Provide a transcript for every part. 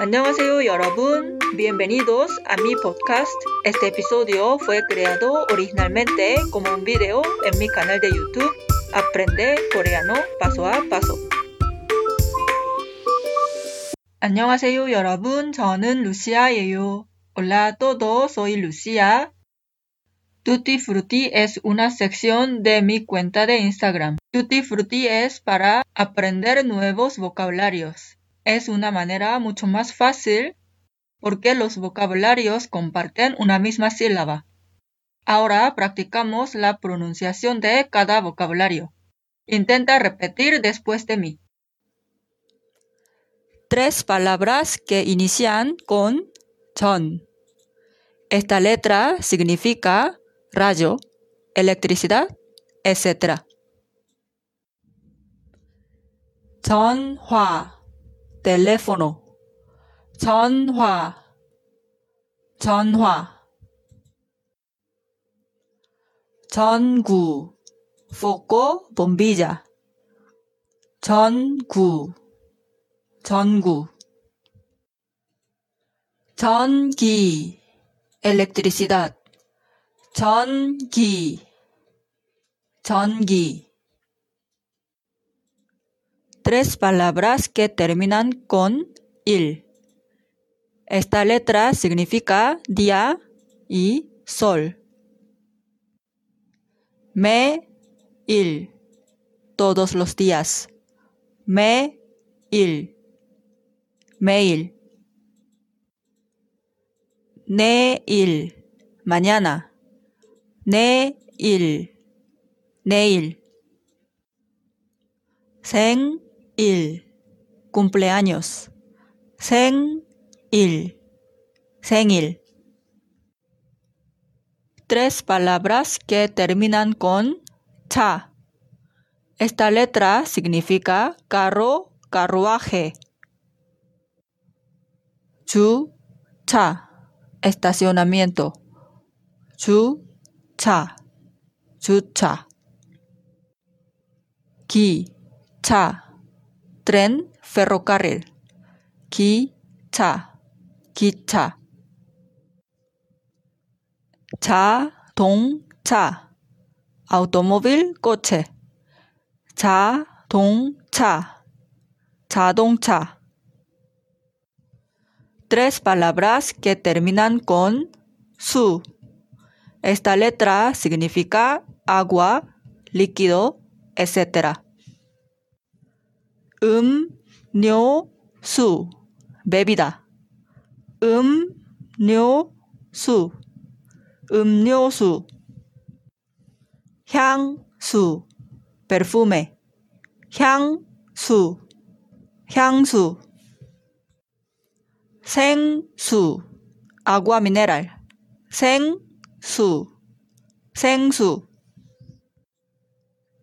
안녕하세요, 여러분. Bienvenidos a mi podcast. Este episodio fue creado originalmente como un video en mi canal de YouTube Aprende Coreano Paso a Paso. 안녕하세요, 여러분. 저는 루시아예요. Hola a todos, soy Lucia. Tutti Frutti es una sección de mi cuenta de Instagram. Tutti Frutti es para aprender nuevos vocabularios. Es una manera mucho más fácil porque los vocabularios comparten una misma sílaba. Ahora practicamos la pronunciación de cada vocabulario. Intenta repetir después de mí. Tres palabras que inician con ton. Esta letra significa rayo, electricidad, etc. Tonhua. Teléfono. 전화, 전화. 전구, foco, bombilla. 전구, 전구. 전기, electricidad. 전기, 전기. Tres palabras que terminan con il. Esta letra significa día y sol. Me, il. Todos los días. Me, il. Mail. 내일. Mañana. 내일. 내일. 생일. Cumpleaños. 생일. 생일. Tres palabras que terminan con cha. Esta letra significa carro, carruaje. Chu, cha, estacionamiento. Chu, cha, chucha. Ki, cha, tren, ferrocarril. Ki, cha, 기차. 자동차, automóvil, coche. 자동차, 자동차. Tres palabras que terminan con su. Esta letra significa agua, líquido, etc. 음료수, bebida. 음료수, 음료수. 향수, perfume. 향수, 향수. 생수, agua mineral. 생수, 생수.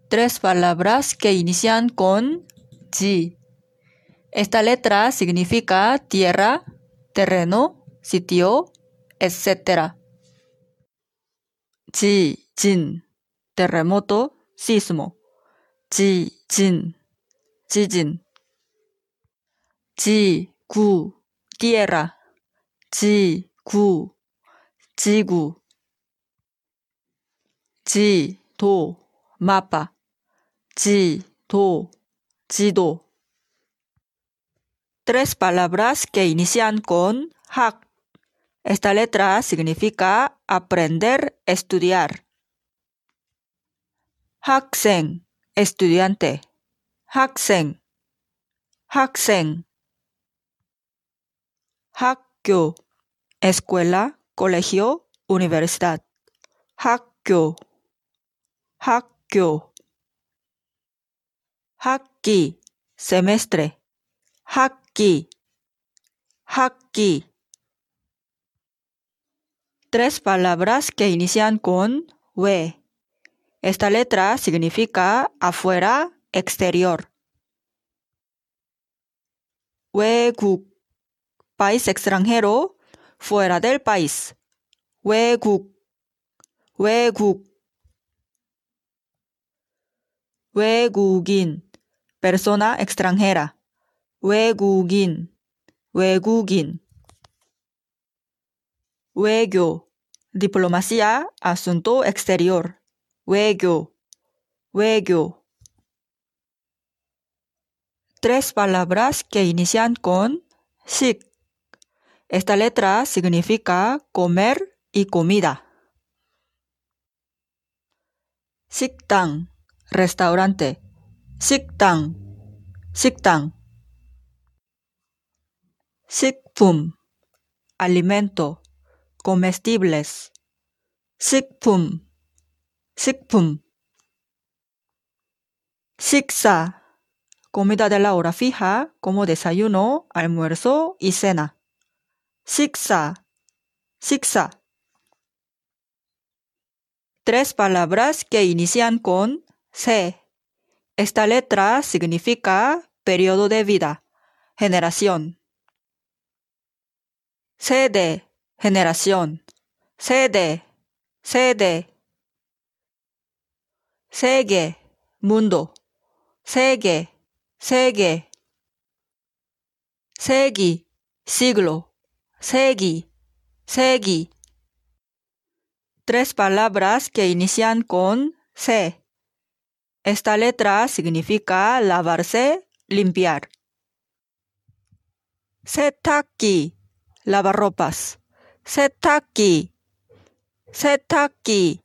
Tres palabras que inician con G. Esta letra significa tierra, terreno, sitio, etc. Ji, jin, terremoto, sismo. Ji, jin, jijin. Ji, gu, tierra. Ji, gu, jigu. Ji, do, mapa. Ji, do, 지도. Tres palabras que inician con hak. Esta letra significa aprender, estudiar. Haksen, estudiante. Haksen, haksen. Hakyo, escuela, colegio, universidad. Hakyo, hakyo. 학교. 학기, semestre. 학기, 학기. Tres palabras que inician con we. Esta letra significa afuera, exterior. 외국, país extranjero, fuera del país. 외국, 외국. 외국인, persona extranjera. 외국인, 외국인 외교 diplomacia asunto exterior 외교 외교 tres palabras que inician con 식 esta letra significa comer y comida 식당 restaurante 식당 식당 식품 alimento comestibles 식품 식품 식사 comida de la hora fija como desayuno, almuerzo y cena. 식사 식사 Tres palabras que inician con C. Esta letra significa periodo de vida, generación. Sede, generación. Sede, sede. Segue, mundo. Segue, segue. Segui, siglo. Segui, segui tres palabras que inician con C. Esta letra significa lavarse, limpiar. 세탁기, lavarropas. 세탁기, 세탁기.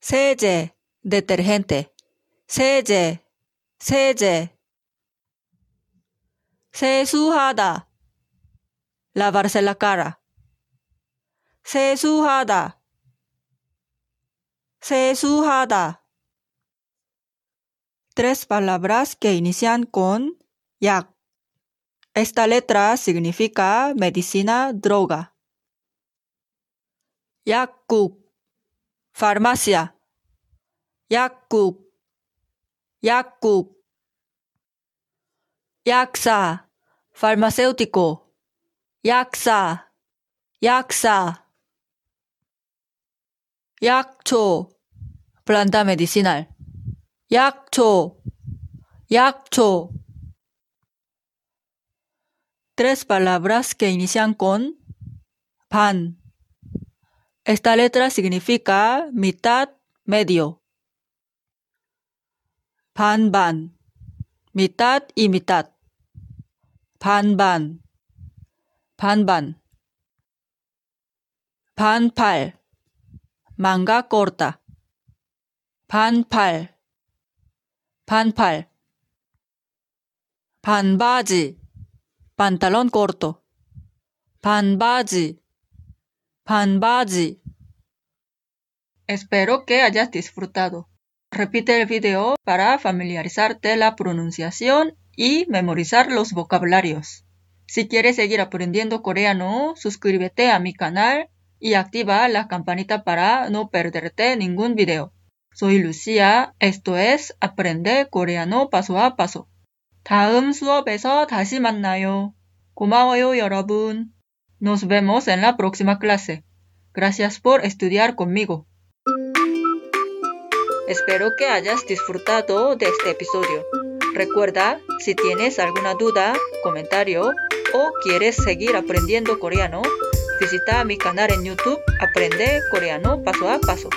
세제, detergente. 세제, 세제. 세수하다, lavarse la cara. 세수하다 세수하다 Tres palabras que inician con 약. Esta letra significa medicina, droga. 약국, farmacia. 약국, 약국. 약사, farmacéutico. 약사, 약사. 약초, planta medicinal. 약초, 약초. Tres palabras que inician con pan. Esta letra significa mitad, medio. Pan, ban. Mitad y mitad. Pan, ban. Pan, ban. Pan, pal. manga corta. 반팔, 반팔. 반바지, pantalón corto. 반바지, 반바지. Espero que hayas disfrutado. Repite el video para familiarizarte la pronunciación y memorizar los vocabularios. Si quieres seguir aprendiendo coreano, suscríbete a mi canal y activa la campanita para no perderte ningún video. Soy Lucia, esto es Aprende coreano paso a paso. 다음 수업에서 다시 만나요. 고마워요, 여러분. Nos vemos en la próxima clase. Gracias por estudiar conmigo. Espero que hayas disfrutado de este episodio. Recuerda, si tienes alguna duda, comentario o quieres seguir aprendiendo coreano, Visita mi canal en YouTube Aprende Coreano Paso a Paso.